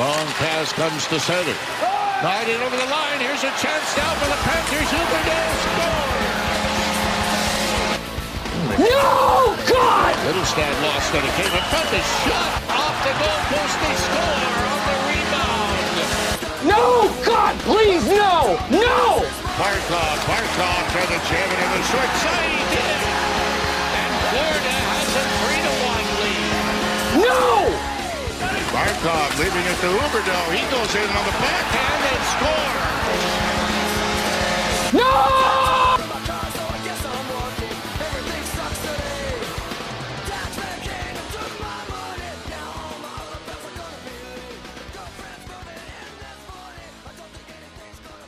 Long pass comes to center. Riding over the line. Here's a chance now for the Panthers. Huberdeau scores. No! God! Mittelstadt lost it. It came in front. The shot off the goalpost. They score on the rebound. No! God, please, no! No! Barkov, Barkov for the German in the short side. He did. And Florida has a 3 to 1 lead. No! Barkov leaving it to Huberdeau. He goes in on the backhand and scores. No!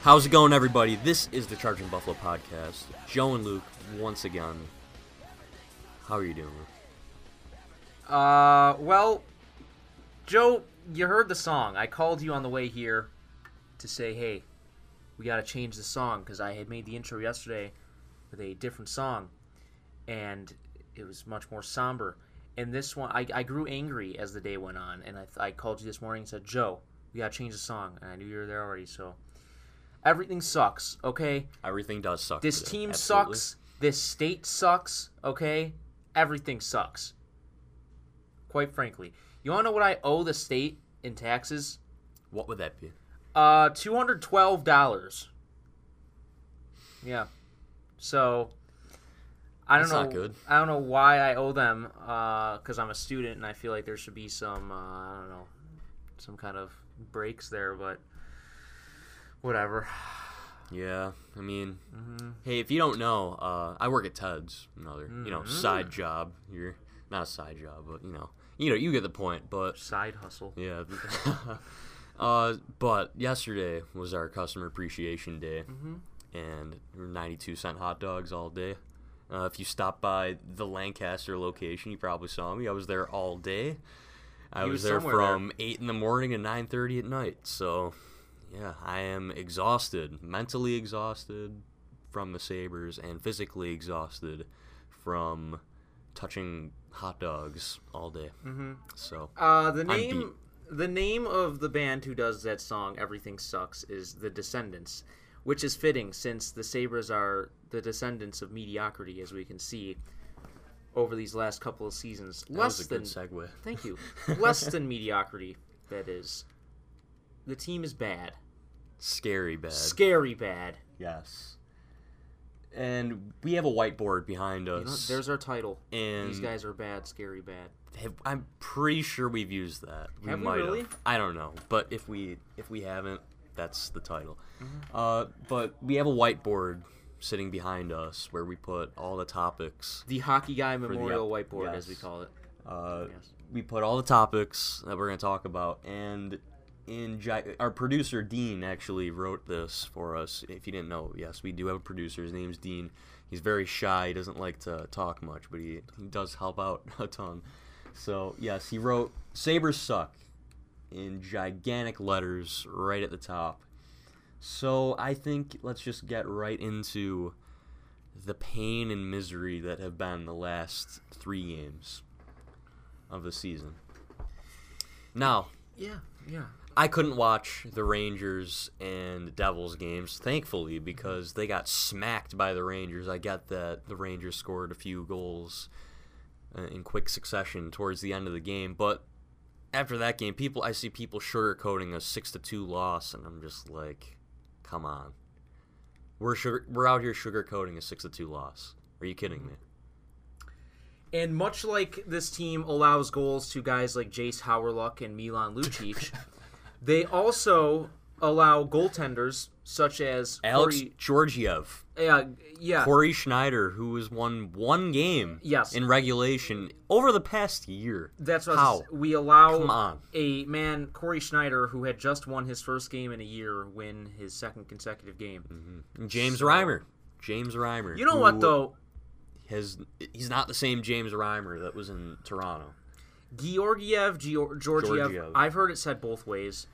How's it going, everybody? This is the Charging Buffalo podcast. Joe and Luke, once again. How are you doing? Uh, well, Joe, you heard the song. I called you on the way here to say, hey, we got to change the song because I had made the intro yesterday with a different song, and it was much more somber. And this one, I, I grew angry as the day went on, and I, I called you this morning and said, Joe, we got to change the song. And I knew you were there already, so everything sucks, okay? Everything does suck. This team absolutely. sucks. This state sucks. Okay, everything sucks. Quite frankly, you want to know what I owe the state in taxes? What would that be? Uh, two hundred twelve dollars. Yeah. So, I don't That's know. not good. I don't know why I owe them. Uh, because I'm a student and I feel like there should be some. Uh, I don't know, some kind of breaks there, but whatever. Yeah, I mean, Mm-hmm. hey, if you don't know, uh, I work at Ted's, another you know Mm-hmm. side job. You're not a side job, but you know, you know, you get the point. But Side hustle. yeah, uh, but yesterday was our customer appreciation day, Mm-hmm. and 92 cent hot dogs all day. Uh, if you stop by the Lancaster location, you probably saw me. I was there all day. I was, was there somewhere there. from eight in the morning and 9:30 at night. So, yeah, I am exhausted, mentally exhausted from the Sabres, and physically exhausted from touching hot dogs all day. Mm-hmm. So, Uh, the name the name of the band who does that song "Everything Sucks" is the Descendents, which is fitting since the Sabres are the descendants of mediocrity, as we can see over these last couple of seasons. that Less was a than good segue. thank you, less than mediocrity. That is, the team is bad, Scary bad. scary bad. Yes. And we have a whiteboard behind You know, us. there's our title. and These guys are bad, scary bad. have- I'm pretty sure we've used that. We Have we might really? have. I don't know, but if we if we haven't, that's the title. Mm-hmm. Uh, but we have a whiteboard sitting behind us where we put all the topics. The hockey guy memorial up- whiteboard, as we call it. Uh, Yes. We put all the topics that we're going to talk about, and in our producer Dean actually wrote this for us. If you didn't know, yes, we do have a producer. His name's Dean. He's very shy. He doesn't like to talk much, but he, he does help out a ton. So yes, he wrote "Sabres suck" in gigantic letters right at the top. So I think let's just get right into the pain and misery that have been the last three games of the season. Now, Yeah, yeah. I couldn't watch the Rangers and Devils games, thankfully, because they got smacked by the Rangers. I get that the Rangers scored a few goals uh, in quick succession towards the end of the game, but after that game, people I see people sugarcoating a six to two loss, and I'm just like, come on, we're sugar, we're out here sugarcoating a six to two loss. Are you kidding me? And much like this team allows goals to guys like Jace Howerluck and Milan Lucic, they also allow goaltenders such as Alex Corey, Georgiev, uh, yeah, Cory Schneider, who has won one game Yes. in regulation over the past year. that's what How? we allow a man Cory Schneider who had just won his first game in a year win his second consecutive game. And James Reimer. James Reimer. You know what though? Has he's not the same James Reimer that was in Toronto. Georgiev, Geor- Georgiev, Georgiev. I've heard it said both ways.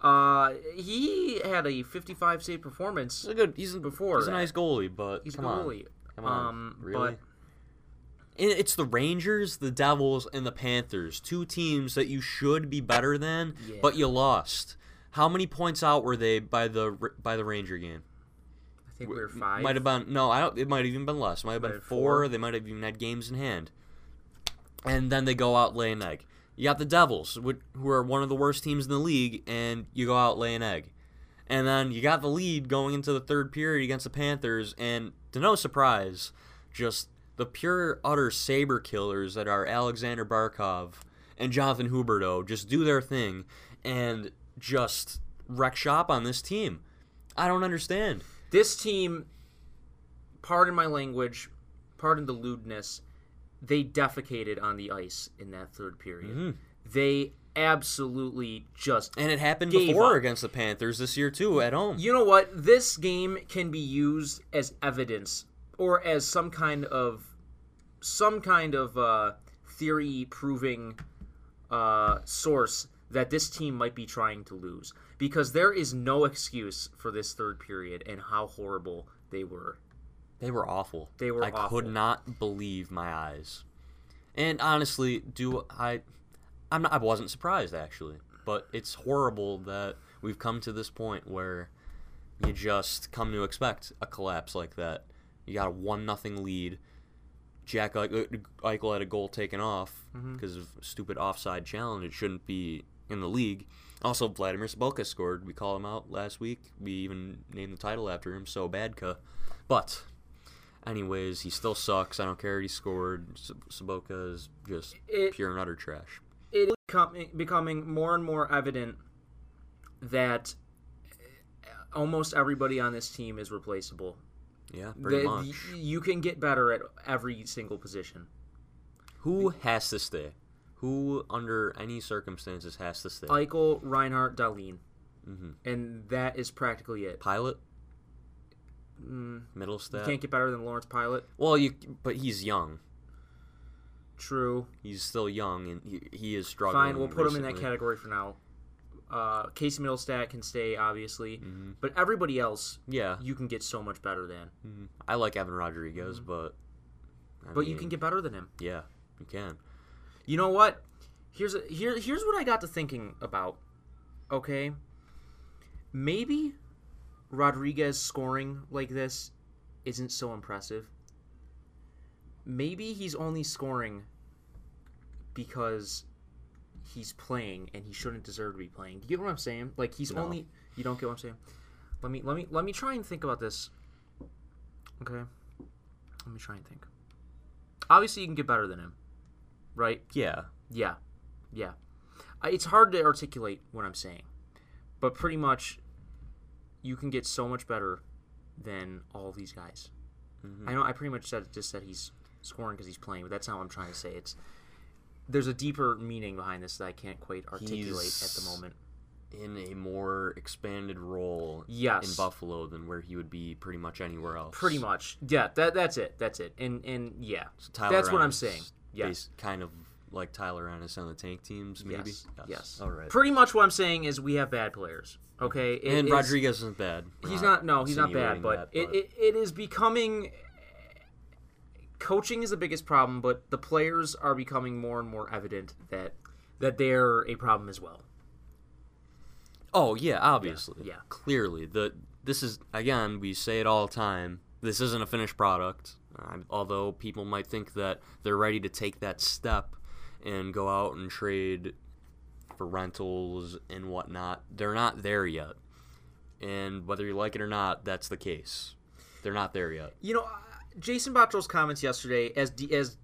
Uh, he had a 55 save performance. He's a good. He's a, Before He's a nice goalie, but He's a come good on. goalie. Come on. Um, really? but And it's the Rangers, the Devils, and the Panthers. Two teams that you should be better than, Yeah. but you lost. How many points out were they by the by the Ranger game? I think we were five. Might have been no, I don't. It might have even been less. Might have been four. four. They might have even had games in hand. And then they go out lay an egg. You got the Devils, who are one of the worst teams in the league, and you go out lay an egg. And then you got the lead going into the third period against the Panthers, and to no surprise, just the pure utter saber killers that are Alexander Barkov and Jonathan Huberdeau just do their thing and just wreck shop on this team. I don't understand. This team, pardon my language, pardon the lewdness, they defecated on the ice in that third period. They absolutely just. And it happened before up. against the Panthers this year too at home. You know what? This game can be used as evidence or as some kind of some kind of uh, theory proving uh, source that this team might be trying to lose because there is no excuse for this third period and how horrible they were. They were awful. They were I awful. could not believe my eyes. And honestly, do I I'm not, I wasn't surprised actually, but it's horrible that we've come to this point where you just come to expect a collapse like that. You got a one nothing lead. Jack Eichel had a goal taken off Mm-hmm. because of stupid offside challenge. It shouldn't be in the league. Also, Vladimir Sobotka scored. We called him out last week. We even named the title after him, so Badka. But, anyways, he still sucks. I don't care. He scored. S- Sobotka is just It- pure and utter trash. it is becoming, more and more evident that almost everybody on this team is replaceable. Yeah, pretty That much. you can get better at every single position. Who has to stay? Who, under any circumstances, has to stay? Eichel, Reinhart, Dahlin. Mhm. And that is practically it. Pilut, Mm, middle you can't get better than Lawrence Pilut. Well, you, but he's young. True. He's still young, and he, he is struggling. Fine, we'll put him in that category for now. Uh, Casey Mittelstadt can stay, obviously. Mm-hmm. But everybody else, Yeah, you can get so much better than. mhm. I like Evan Rodrigues, but Mm-hmm. But you mean, can get better than him. yeah, you can. You know what? Here's a, here here's what I got to thinking about. Okay, maybe Rodrigues scoring like this isn't so impressive. Maybe he's only scoring because he's playing and he shouldn't deserve to be playing. Do you get what I'm saying? Like he's No. only you don't get what I'm saying. Let me let me let me try and think about this. Okay. Let me try and think. Obviously you can get better than him. Right? Yeah, Yeah, yeah. I, it's hard to articulate what I'm saying, but pretty much, you can get so much better than all these guys. Mm-hmm. I know I pretty much said just said he's scoring because he's playing, but that's not what I'm trying to say. It's there's a deeper meaning behind this that I can't quite articulate at the moment. in a more expanded role Yes. in Buffalo than where he would be pretty much anywhere else. Pretty much, yeah. That that's it. That's it. And and yeah, So that's what I'm saying. Yeah. kind of like Tyler Ennis on the tank teams, maybe. Yes. Yes. All right. Pretty much what I'm saying is we have bad players. Okay. It and is- Rodrigues isn't bad. We're He's not. No, he's not bad. But, that, it, it, it is becoming. Coaching is the biggest problem, but the players are becoming more and more evident that that they're a problem as well. Oh yeah, obviously. yeah. Clearly, the this is again we say it all the time. This isn't a finished product. Uh, although people might think that they're ready to take that step and go out and trade for rentals and whatnot, they're not there yet. And whether you like it or not, that's the case. They're not there yet. You know, uh, Jason Botterill's comments yesterday, as de- as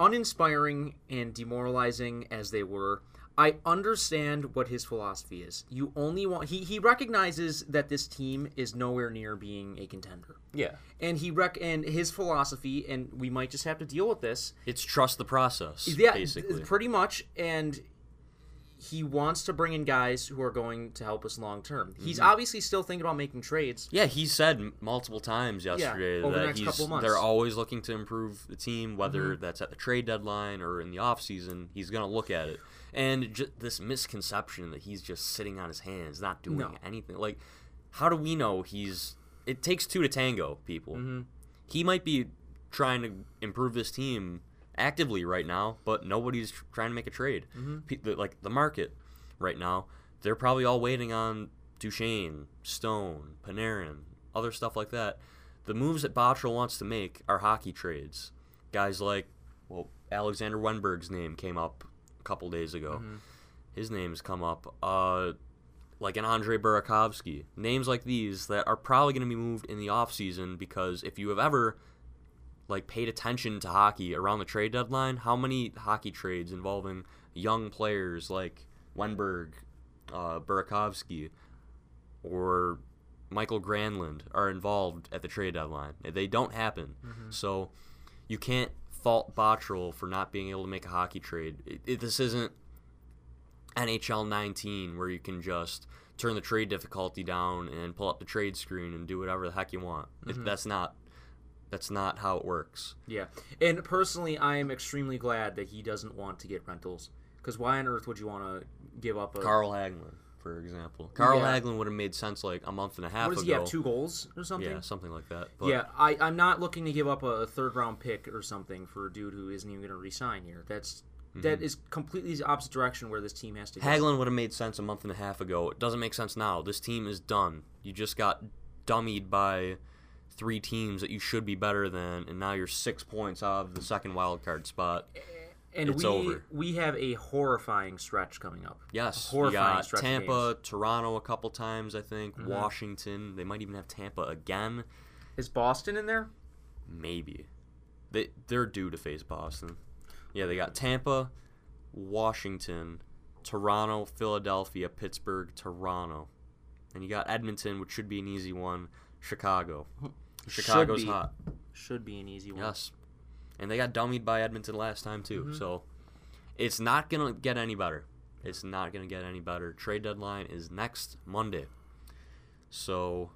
uninspiring and demoralizing as they were, I understand what his philosophy is. You only want he he recognizes that this team is nowhere near being a contender. Yeah. And he rec and his philosophy, and we might just have to deal with this, It's trust the process, Yeah, basically. pretty much. And he wants to bring in guys who are going to help us long term. He's Mm-hmm. obviously still thinking about making trades. Yeah, he said m- multiple times yesterday the that next he's they're always looking to improve the team, whether Mm-hmm. that's at the trade deadline or in the offseason. He's going to look at it. And ju- this misconception that he's just sitting on his hands, not doing No. anything. Like, how do we know he's. It takes two to tango, people. Mm-hmm. He might be trying to improve this team actively right now, but nobody's tr- trying to make a trade. Pe- the- like the market right now, they're probably all waiting on Duchene, Stone, Panarin, other stuff like that. The moves that Botterill wants to make are hockey trades. Guys like, well, Alexander Wennberg's name came up couple days ago. His name's come up. Uh, like an Andre Burakovsky. Names like these that are probably going to be moved in the offseason because if you have ever like paid attention to hockey around the trade deadline, how many hockey trades involving young players like Wennberg, uh, Burakovsky, or Mikael Granlund are involved at the trade deadline? They don't happen. So you can't fault Botterill for not being able to make a hockey trade. It, it, this isn't NHL 19 where you can just turn the trade difficulty down and pull up the trade screen and do whatever the heck you want. It- mm-hmm. that's not that's not how it works. Yeah, and personally, I am extremely glad that he doesn't want to get rentals. Because why on earth would you want to give up a? Carl Hagelin, for example. Carl Yeah. Hagelin would have made sense like a month and a half what does ago. he have? Two goals or something? yeah, something like that. But yeah, I, I'm not looking to give up a third round pick or something for a dude who isn't even going to resign here. That's mm-hmm. that is completely the opposite direction where this team has to go. Hagelin would have made sense a month and a half ago. It doesn't make sense now. This team is done. You just got dummied by three teams that you should be better than, and now you're six points out of the second wild card spot. And it's we over. we have a horrifying stretch coming up. Yes, A horrifying got stretch Tampa. Mm-hmm. Toronto a couple times, I think. Washington. They might even have Tampa again. Is Boston in there? Maybe. They they're due to face Boston. Yeah, they got Tampa, Washington, Toronto, Philadelphia, Pittsburgh, Toronto. And you got Edmonton, which should be an easy one. Chicago. Chicago's be. hot. Should be an easy one. Yes. And they got dummied by Edmonton last time too. Mm-hmm. So it's not gonna get any better. It's not gonna get any better. Trade deadline is next Monday. So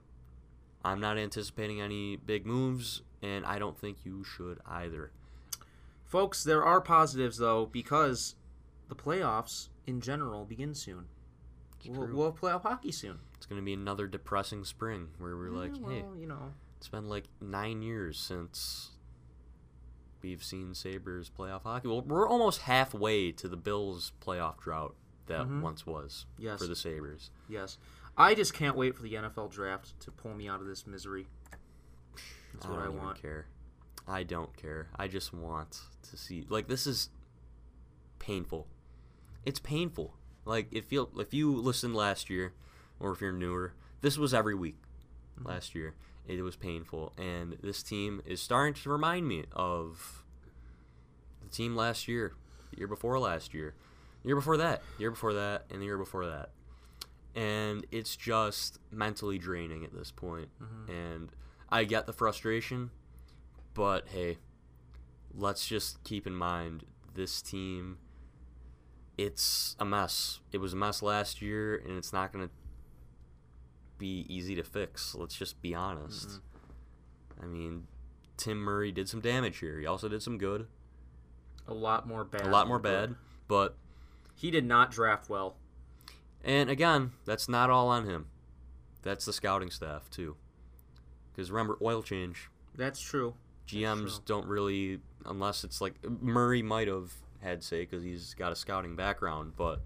I'm not anticipating any big moves, and I don't think you should either. Folks, there are positives though because the playoffs in general begin soon. We'll, we'll have playoff hockey soon. It's gonna be another depressing spring where we're like, Yeah, hey, you know, it's been like nine years since we've seen Sabres playoff hockey. Well, we're almost halfway to the Bills playoff drought that once was Mm-hmm. Yes. for the Sabres. yes. I just can't wait for the NFL draft to pull me out of this misery. That's I what don't I want. care. I don't care. I just want to see like this is painful. It's painful. Like it feel if you listened last year or if you're newer, this was every week Mm-hmm. last year. It was painful and this team is starting to remind me of the team last year, the year before last year, the year before that, the year before that, and the year before that. And it's just mentally draining at this point. Mm-hmm. And I get the frustration, but hey, let's just keep in mind this team it's a mess. It was a mess last year and it's not going to be easy to fix. Let's just be honest. Mm-hmm. I mean, Tim Murray did some damage here. He also did some good, A lot more bad. a lot more bad, but He did not draft well. and again, that's not all on him. That's the scouting staff too. Cuz remember oil change. That's true. GMs true. don't really, unless it's like Murray might have had say because he's got a scouting background, but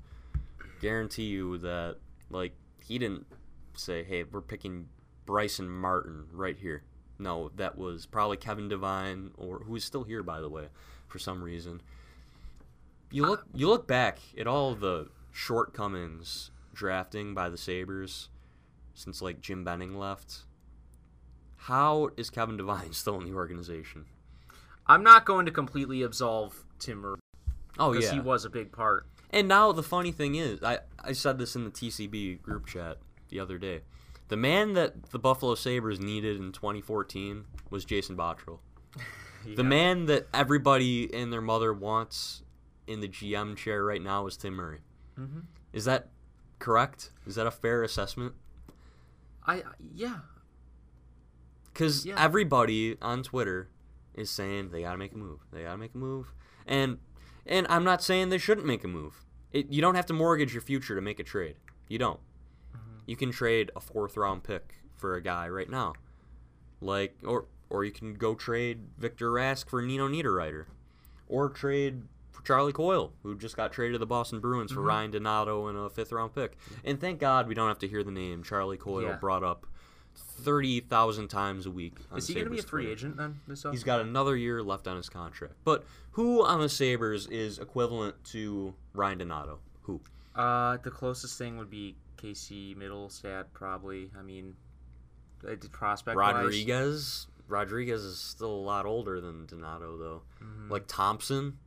guarantee you that like he didn't say, "Hey, we're picking Bryson Martin right here." No, that was probably Kevin Devine, or who is still here by the way, for some reason. You look, you look back at all the shortcomings drafting by the Sabres since like Jim Benning left. How is Kevin Devine still in the organization? I'm not going to completely absolve Tim Murray Oh yeah. he was a big part. And now the funny thing is, I I said this in the TCB group chat the other day. The man that the Buffalo Sabres needed in 2014 was Jason Botterill. The man that everybody and their mother wants in the GM chair right now is Tim Murray. Mhm. Is that correct? Is that a fair assessment? I yeah. Because Yeah. everybody on Twitter is saying they gotta make a move. They gotta make a move, and and I'm not saying they shouldn't make a move. It, you don't have to mortgage your future to make a trade. You don't. You can trade a fourth round pick for a guy right now, like or or you can go trade Victor Rask for Nino Niederreiter, or trade for Charlie Coyle, who just got traded to the Boston Bruins Mm-hmm. for Ryan Donato and a fifth round pick. And thank God we don't have to hear the name Charlie Coyle Yeah. brought up thirty thousand times a week. On Is he going to be a free Twitter. agent then? This He's got another year left on his contract. But who on the Sabres is equivalent to Ryan Donato? Who? Uh, the closest thing would be Casey Mittelstadt, probably. I mean, the prospect Rodrigues. Rodrigues is still a lot older than Donato, though. Like Thompson.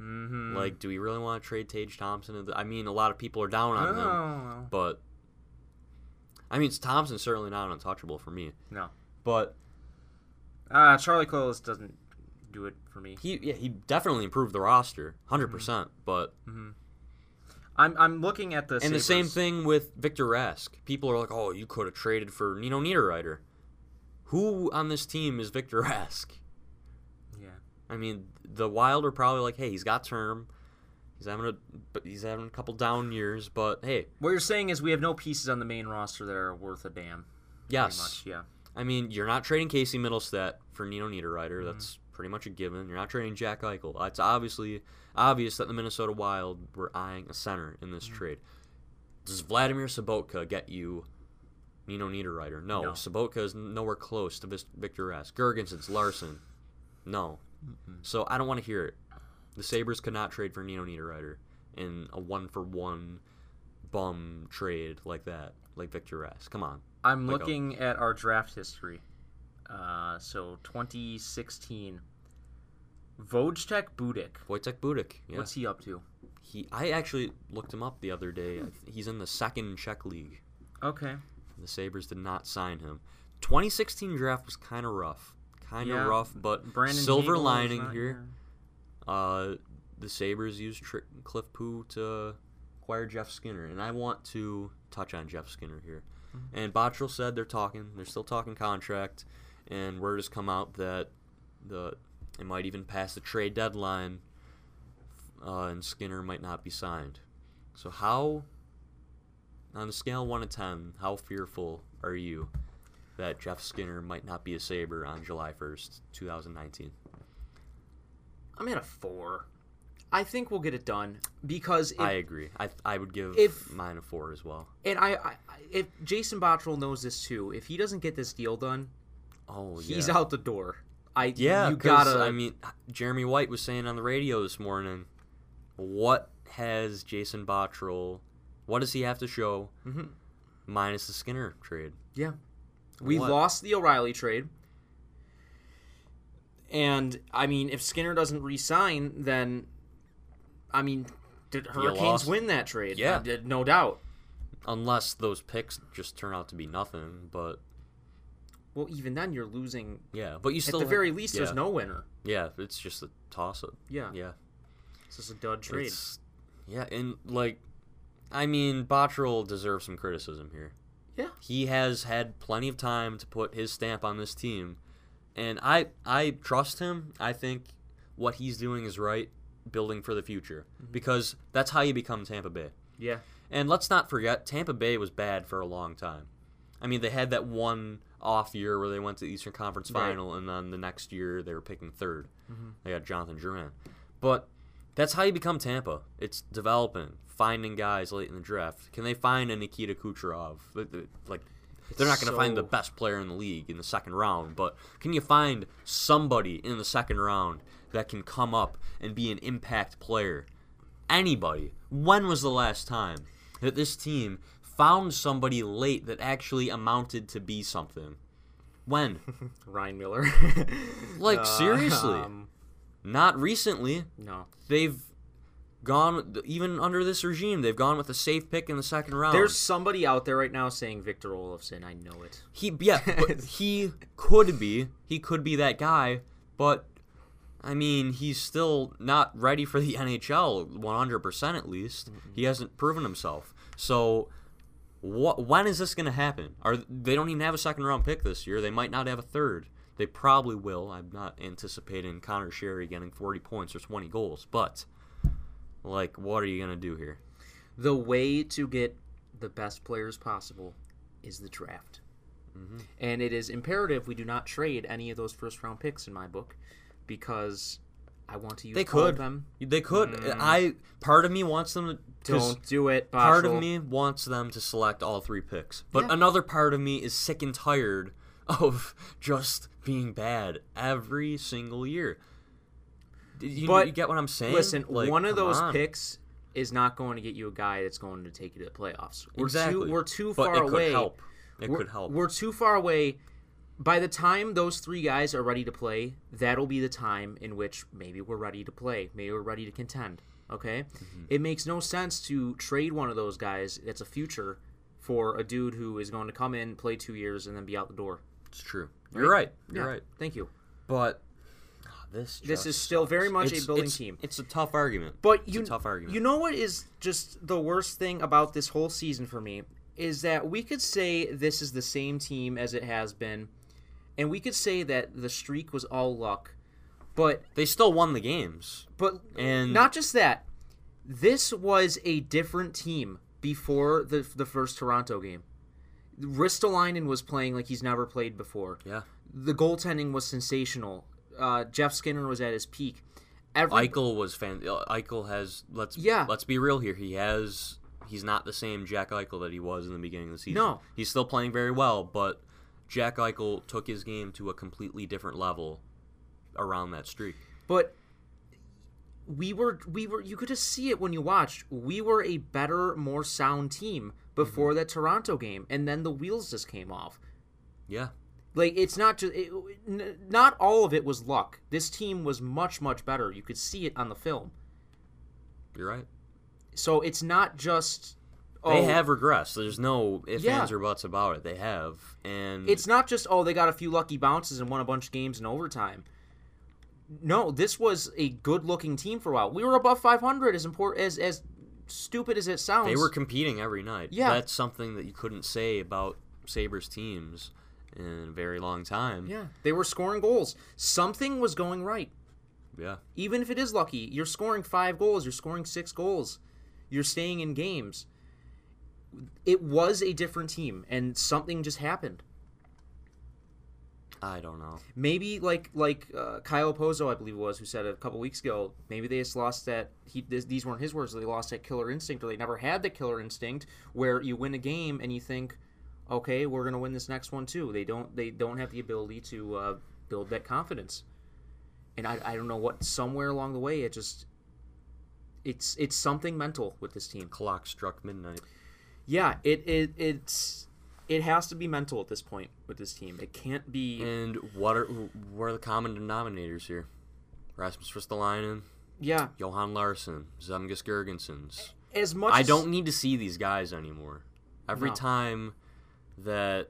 Mm-hmm. Like, do we really want to trade Tage Thompson? I mean, a lot of people are down on him, no, but I mean, Thompson's certainly not untouchable for me. no. But Uh, Charlie Coyle doesn't do it for me. he, yeah, he definitely improved the roster, 100 Mm-hmm. percent. But I'm I'm looking at the and the same thing with Victor Rask. People are like, "Oh, you could have traded for Nino Niederreiter." Who on this team is Victor Rask? Yeah. I mean, the Wild are probably like, "Hey, he's got term. He's having a, he's having a couple down years, but hey, What you're saying is we have no pieces on the main roster that are worth a damn. Yes, much, yeah. I mean, you're not trading Casey Mittelstadt for Nino Niederreiter. Mm-hmm. That's pretty much a given. You're not trading Jack Eichel. It's obviously obvious that the Minnesota Wild were eyeing a center in this mm-hmm. trade. Does Vladimir Sobotka get you Nino Niederreiter? No. No. Sobotka is nowhere close to Victor Rask. Girgensons Larsson. No. So I don't want to hear it. The Sabres could not trade for Nino Niederreiter in a one for one bum trade like that, like Victor Rask. Come on. I'm Like a- looking at our draft history. Uh, so 2016. Vojtech Budik. Vojtech Budik. Yeah. What's he up to? He, I actually looked him up the other day. He's in the second Czech league. Okay. The Sabres did not sign him. 2016 draft was kind of rough, kind of Yeah, rough. But Brandon silver lining here, uh, the Sabres used Tri- Cliff Pu to acquire Jeff Skinner, and I want to touch on Jeff Skinner here. Mm-hmm. And Botterill said they're talking, they're still talking contract, and word has come out that the it might even pass the trade deadline, uh, and Skinner might not be signed. So how, on a scale of one to ten, how fearful are you that Jeff Skinner might not be a Saber on July first, two thousand nineteen? I'm at a four. I think we'll get it done because if, I agree. I I would give if- mine a four as well. and I, I if Jason Botterill knows this too, if he doesn't get this deal done, Oh, he's yeah. out the door. I Yeah, you gotta. I mean, Jeremy White was saying on the radio this morning, what has Jason Botterill? What does he have to show? Mhm. Minus the Skinner trade. Yeah. We What? lost the O'Reilly trade. And I mean, if Skinner doesn't re-sign, then I mean, did Hurricanes win that trade? Yeah. Uh, no doubt. Unless those picks just turn out to be nothing, but Well, even then, you're losing. yeah, but you still At the very least, yeah, there's no winner. yeah. It's just a toss up. Yeah, Yeah, this is a dud trade. It's- yeah, and like, I mean, Botterill deserves some criticism here. Yeah. he has had plenty of time to put his stamp on this team, and I I trust him. I think what he's doing is right, building for the future, mm-hmm. because that's how you become Tampa Bay. Yeah, And let's not forget, Tampa Bay was bad for a long time. I mean, they had that one off year where they went to the Eastern Conference Right. Final, and then the next year they were picking 3rd mm-hmm. They got Jonathan Drouin. But that's how you become Tampa. It's developing, finding guys late in the draft. Can they find a Nikita Kucherov? Like, Like, they're not going to find the best player in the league in the second round, but can you find somebody in the second round that can come up and be an impact player? Anybody. When was the last time that this team found somebody late that actually amounted to be something? When? Ryan Miller. Like, Uh, seriously. um, Not recently. no, They've gone, even under this regime, they've gone with a safe pick in the second round. there's somebody out there right now saying Victor Olofsson. I know it. He yeah, but he could be. He could be that guy, but I mean, he's still not ready for the NHL 100% at least. He hasn't proven himself. So what when is this going to happen? Are they don't even have a second round pick this year. They might not have a third. They probably will. I'm not anticipating Connor Sherry getting 40 points or 20 goals, but like what are you going to do here? The way to get the best players possible is the draft. Mm-hmm. And it is imperative we do not trade any of those first round picks in my book because I want to use They could. them. They could. Mm. I part of me wants them to Don't do it. Part of me wants them to select all three picks, but Yeah. another part of me is sick and tired of just being bad every single year. You, But you get what I'm saying? Listen, Like, one of those on. picks is not going to get you a guy that's going to take you to the playoffs. We're exactly. too we're too but far it away. Could help. It we're, could help. We're too far away. By the time those three guys are ready to play, that'll be the time in which maybe we're ready to play. Maybe we're ready to contend. Okay? Mm-hmm. It makes no sense to trade one of those guys that's a future for a dude who is going to come in, play two years, and then be out the door. It's true. You're right. You're Yeah, right. Thank you. But ah, this This is still very much it's- a building it's- team. It's a tough argument. But It's you, a tough argument. you know what is just the worst thing about this whole season for me is that we could say this is the same team as it has been, and we could say that the streak was all luck, but they still won the games. but And- not just that. This was a different team before the the first Toronto game. Ristolainen was playing like he's never played before. Yeah. The goaltending was sensational. Uh, Jeff Skinner was at his peak. Every, Eichel was fan. uh, Eichel has let's Yeah. let's be real here. He has he's not the same Jack Eichel that he was in the beginning of the season. No. he's still playing very well, but Jack Eichel took his game to a completely different level around that streak. but we were we were you could just see it when you watched. We were a better more sound team before mm-hmm. that toronto game and then the wheels just came off. Yeah, like it's not just it, n- not all of it was luck. This team was much much better. You could see it on the film. You're right. so it's not just They oh, have regressed. There's no ifs, Yeah. ands, or buts about it. They have, and it's not just oh they got a few lucky bounces and won a bunch of games in overtime no this was a good looking team for a while we were above 500 as important as as stupid as it sounds they were competing every night. Yeah. that's something that you couldn't say about Sabres teams in a very long time. Yeah, they were scoring goals. Something was going right. yeah. Even if it is lucky, you're scoring five goals, you're scoring six goals, you're staying in games. It was a different team, and something just happened. I don't know. Maybe like like uh, Kyle Okposo, I believe it was, who said a couple weeks ago. Maybe they just lost that. He this, these weren't his words. They lost that killer instinct, or they never had the killer instinct, where you win a game and you think, okay, we're gonna win this next one too. They don't. They don't have the ability to uh, build that confidence. And I, I don't know what. Somewhere along the way, it just. It's it's something mental with this team. Clock struck midnight. Yeah, it, it it's it has to be mental at this point with this team. It can't be. And what are what are the common denominators here? Rasmus Ristolainen, yeah, Johan Larsson, Zemgus Girgensons. as much. I don't need to see these guys anymore. Every No. time that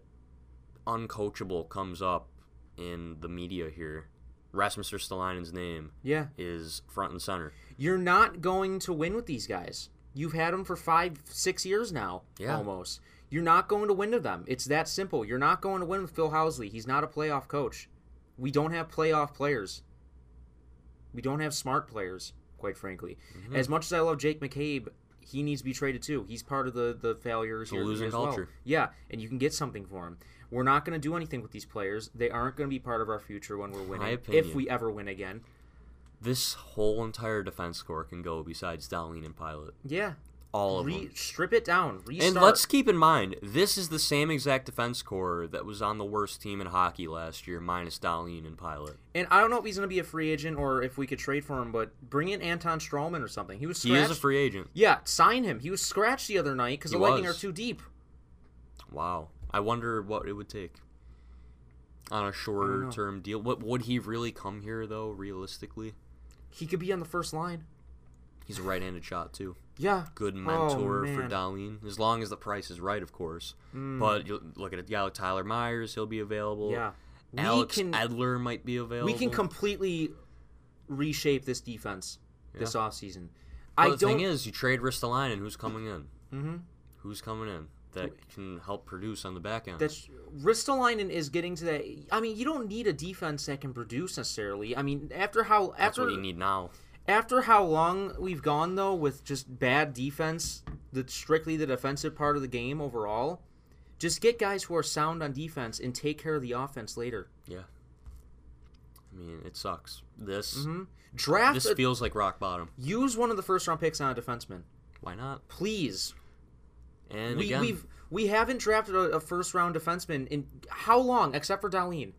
uncoachable comes up in the media here, Rasmus Ristolainen's name Yeah, is front and center. you're not going to win with these guys. You've had them for five, six years now, Yeah. almost. You're not going to win with them. It's that simple. You're not going to win with Phil Housley. He's not a playoff coach. We don't have playoff players. We don't have smart players, quite frankly. Mm-hmm. As much as I love Jake McCabe, he needs to be traded too. He's part of the the failures here losing as well. culture. Yeah, and you can get something for him. We're not going to do anything with these players. They aren't going to be part of our future when we're winning, if we ever win again. This whole entire defense core can go besides Dahlin and Pilut. Yeah, All of Re- them. strip it down. Restart. And let's keep in mind, this is the same exact defense core that was on the worst team in hockey last year, minus Dahlin and Pilut. And I don't know if he's going to be a free agent or if we could trade for him, but bring in Anton Stralman or something. He was He scratched. is a free agent. Yeah, sign him. He was scratched the other night because the He Lightning are too deep. Wow. I wonder what it would take on a shorter term deal. What would he really come here though? Realistically, He could be on the first line. he's a right-handed shot too. Yeah. Good Oh, mentor for man. As long as the price is right, of course. Mm. But you look at a guy like Tyler Myers; he'll be available. Yeah. We Alex can Edler might be available. we can completely reshape this defense this Yeah. offseason. Well, I the don't thing is, you trade Ristolainen, who's coming in? Mhm. Who's coming in that can help produce on the back end? That's Ristolainen is getting to that. I mean, you don't need a defense that can produce necessarily. I mean, after how That's after what you need now. after how long we've gone though with just bad defense, the strictly the defensive part of the game overall, just get guys who are sound on defense and take care of the offense later. Yeah. I mean, it sucks. This Mm-hmm. Draft. this a- feels like rock bottom. use one of the first round picks on a defenseman, Why not? please. And we, again, we've we haven't drafted a, a first round defenseman in how long, except for Dahlin.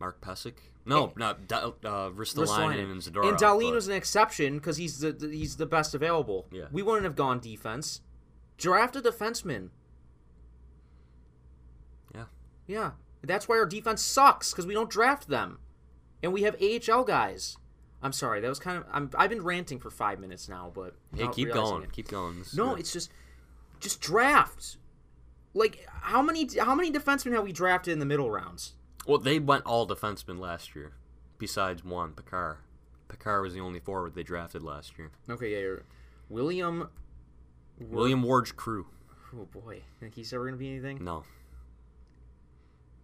Mark Pysyk. No, not da- uh, Ristolainen and Zadorov. And Dahlin but- was an exception because he's the, the he's the best available. Yeah. We wouldn't have gone defense. Draft a defenseman. Yeah. Yeah. That's why our defense sucks because we don't draft them, and we have AHL guys. I'm sorry, that was kind of. I'm, I've been ranting for five minutes now, but Hey, keep going. it. Keep going. This No, it's just, just draft. Like how many how many defensemen have we drafted in the middle rounds? well, they went all defensemen last year, besides one, Pekar. Pekar was the only forward they drafted last year. Okay, yeah, you're, William. William Ward's crew. Oh boy, think he's ever gonna be anything? No.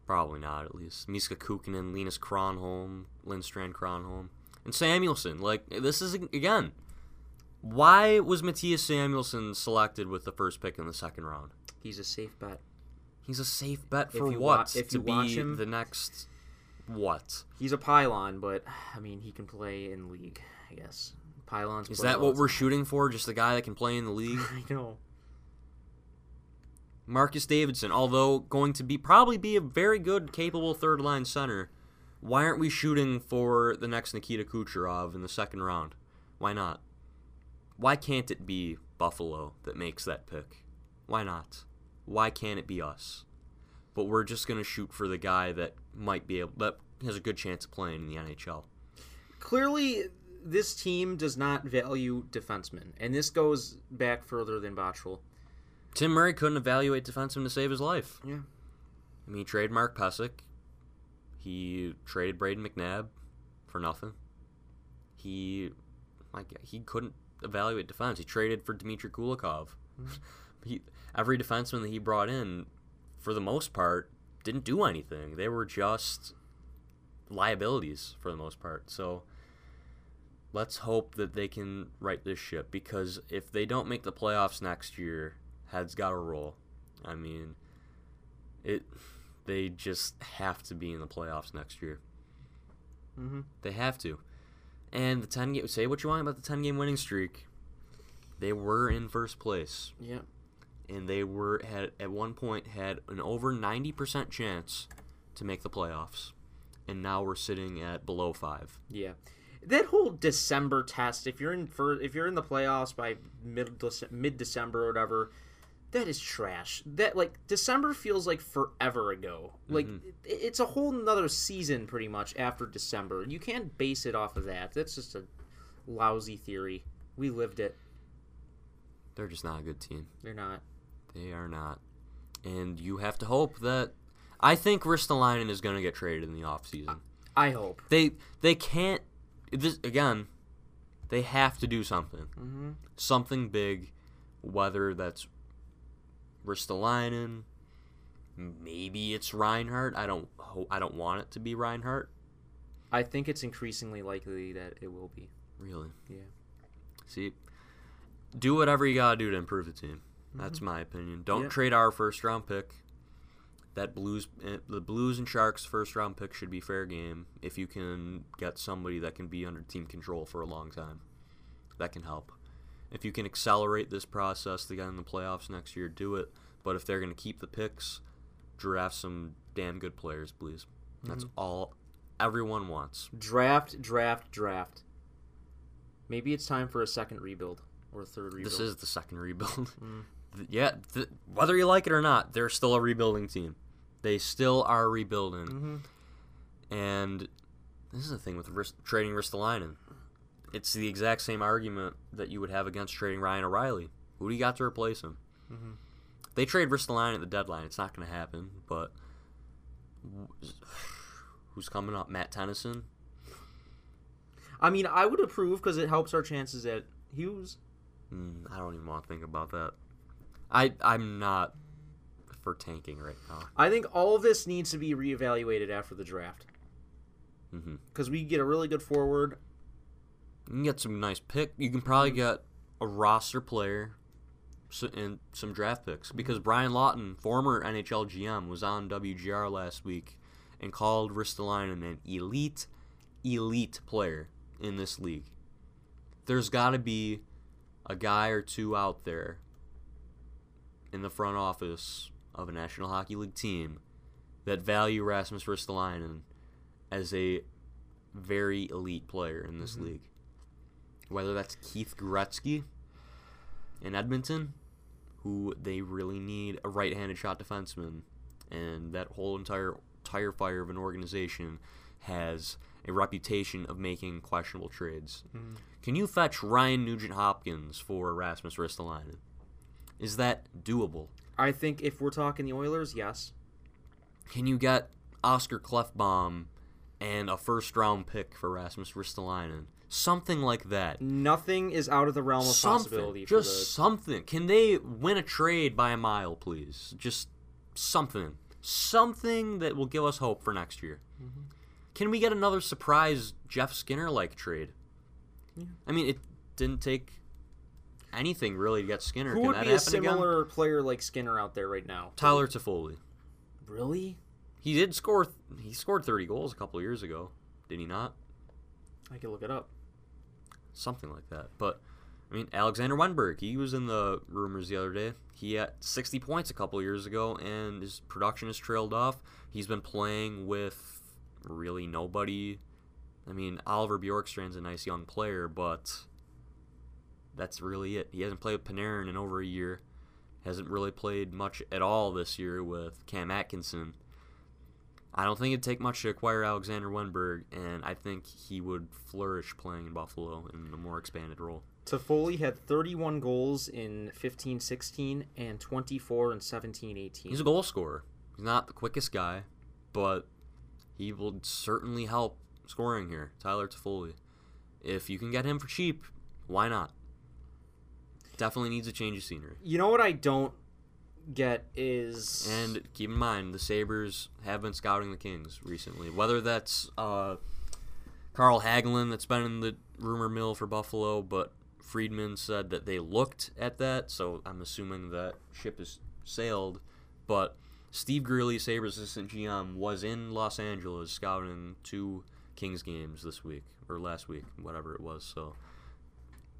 Probably not, at least. Miska Kukkonen, Linus Kronholm, Lindstrand Kronholm, and Samuelsson. Like, this is, again, why was Mattias Samuelsson selected with the first pick in the second round? He's a safe bet. He's a safe bet for you wa- what? if to you watch be him- the next. What? He's a pylon, but I mean he can play in league. I guess pylons. Is that what we're shooting for? Just a guy that can play in the league? I know. Marcus Davidsson, although going to be probably be a very good, capable third line center, why aren't we shooting for the next Nikita Kucherov in the second round? Why not? Why can't it be Buffalo that makes that pick? Why not? Why can't it be us? But we're just gonna shoot for the guy that might be able that has a good chance of playing in the NHL. Clearly, this team does not value defensemen, and this goes back further than Botterill. Tim Murray couldn't evaluate defenseman to save his life. Yeah. I mean, he traded Mark Pysyk. He traded Brayden McNabb for nothing. He, like, he couldn't evaluate defense. He traded for Dmitry Kulikov. he, every defenseman that he brought in, for the most part, didn't do anything. They were just liabilities for the most part. So let's hope that they can right this ship because if they don't make the playoffs next year, heads got to roll. I mean, it they just have to be in the playoffs next year. Mhm. They have to. And the 10 game say what you want about the 10 game winning streak. They were in first place Yeah. and they were had at one point had an over 90% chance to make the playoffs. And now we're sitting at below 5. Yeah. That whole December test, if you're in for if you're in the playoffs by mid mid December or whatever, that is trash. That like December feels like forever ago. Like it, it's a whole nother season pretty much after December. You can't base it off of that. That's just a lousy theory. We lived it. They're just not a good team. They're not. They are not. And you have to hope that I think Ristolainen is going to get traded in the offseason. I hope. They they can't this again. They have to do something. Mhm. Something big whether that's Ristolainen, maybe it's Reinhart. I don't I don't want it to be Reinhart. I think it's increasingly likely that it will be. Really. Yeah. See, do whatever you gotta do to improve the team. That's my opinion. Don't Yeah. trade our first round pick. That Blues, eh, the Blues and Sharks first round pick should be fair game if you can get somebody that can be under team control for a long time. That can help. If you can accelerate this process to get in the playoffs next year, do it. But if they're going to keep the picks, draft some damn good players, please. That's all everyone wants. Draft, draft, draft. Maybe it's time for a second rebuild or a third rebuild. This is the second rebuild. Th- yeah, th- whether you like it or not, they're still a rebuilding team. They still are rebuilding. Mm-hmm. And this is the thing with Rist- trading Ristolainen. It's the exact same argument that you would have against trading Ryan O'Reilly. Who do you got to replace him? Mm-hmm. They trade Ristolainen at the deadline. It's not going to happen. But who's coming up? Matt Tennyson. I mean, I would approve because it helps our chances at Hughes. Mm, I don't even want to think about that. I I'm not for tanking right now. I think all of this needs to be reevaluated after the draft because we get a really good forward. You can get some nice pick. You can probably mm. get a roster player and some draft picks because mm. Brian Lawton, former NHL GM, was on WGR last week and called Ristolainen an elite elite player in this league. There's got to be a guy or two out there in the front office of a National Hockey League team that value Rasmus Ristolainen as a very elite player in this mm-hmm. league. Whether that's Keith Gretzky in Edmonton, who they really need a right-handed shot defenseman, and that whole entire tire fire of an organization has a reputation of making questionable trades. Mm-hmm. Can you fetch Ryan Nugent Hopkins for Rasmus Ristolainen? Is that doable? I think if we're talking the Oilers, yes. Can you get Oscar Klefbom and a first round pick for Rasmus Ristolainen? Something like that. Nothing is out of the realm of Something. possibility Just the something. Can they win a trade by a mile, please? Just something. Something that will give us hope for next year. Mm-hmm. Can we get another surprise Jeff Skinner like trade? I mean, it didn't take anything really to get Skinner. Who Can would that be a happen again? similar player like Skinner out there right now? Tyler Toffoli. Really? He did score. He scored 30 goals a couple of years ago. Did he not? I could look it up. Something like that. But I mean, Alexander Wennberg, he was in the rumors the other day. He had 60 points a couple years ago, and his production has trailed off. He's been playing with really nobody. I mean, Oliver Bjorkstrand's a nice young player, but that's really it. He hasn't played with Panarin in over a year. Hasn't really played much at all this year with Cam Atkinson. I don't think it'd take much to acquire Alexander Wennberg, and I think he would flourish playing in Buffalo in a more expanded role. Toffoli had 31 goals in 15-16 and 24 in 17-18. He's a goal scorer. He's not the quickest guy, but he will certainly help scoring here. Tyler Toffoli. If you can get him for cheap, why not? Definitely needs a change of scenery. You know what I don't get is And keep in mind, the Sabres have been scouting the Kings recently. Whether that's uh, Carl Hagelin that's been in the rumor mill for Buffalo, but Friedman said that they looked at that, so I'm assuming that ship has sailed. But Steve Greeley, Sabres assistant GM, was in Los Angeles scouting two Kings games this week, or last week, whatever it was. So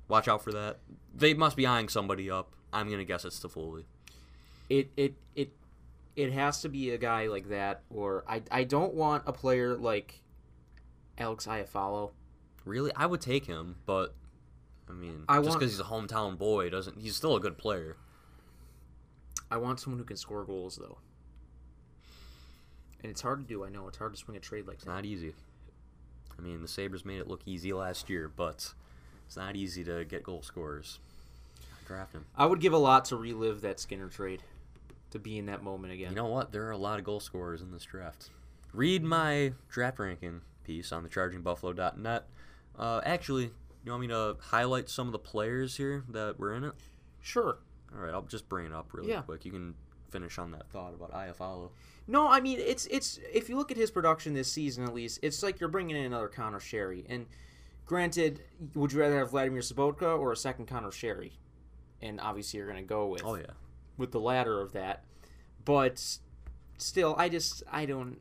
watch out for that. They must be eyeing somebody up. I'm to guess it's Toffoli. It it it it has to be a guy like that or I I don't want a player like Alex Iafallo. Really, I would take him, but I mean, I just because he's a hometown boy doesn't. He's still a good player. I want someone who can score goals though. And it's hard to do. I know it's hard to swing a trade like It's that. not easy. I mean, the Sabres made it look easy last year, but it's not easy to get goal scorers. Draft him. I would give a lot to relive that Skinner trade, to be in that moment again. You know what? There are a lot of goal scorers in this draft. Read my draft ranking piece on the thechargingbuffalo.net. Uh, actually, you want me to highlight some of the players here that were in it? sure. All right, I'll just bring it up really Yeah. quick. You can finish on that thought about Iafallo. No, I mean it's it's if you look at his production this season at least, it's like you're bringing in another Conor Sheary. And granted, would you rather have Vladimir Sobotka or a second Conor Sheary? And obviously, you're going to go with Oh yeah. With the latter of that. But still, I just I don't.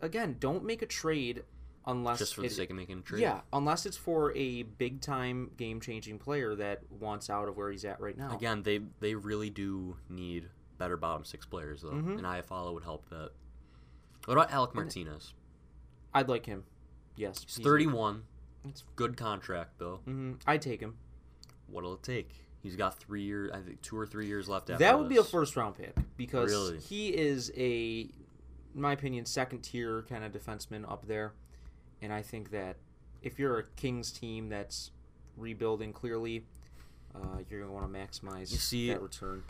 Again, don't make a trade unless Just for the it- sake of making a trade. Yeah, unless it's for a big time game changing player that wants out of where he's at right now. Again, they they really do need better bottom six players though, Mhm. and Iafallo would help that. What about Alec Martinez? I'd like him. Yes, He's 31. It's- Good contract though. hmm I'd take him. What'll it take? He's got three years, I think two or three years left after That would be a first round pick because Really? he is a, in my opinion, second tier kind of defenseman up there, and I think that if you're a Kings team that's rebuilding clearly, uh, you're gonna want to maximize You see- that return.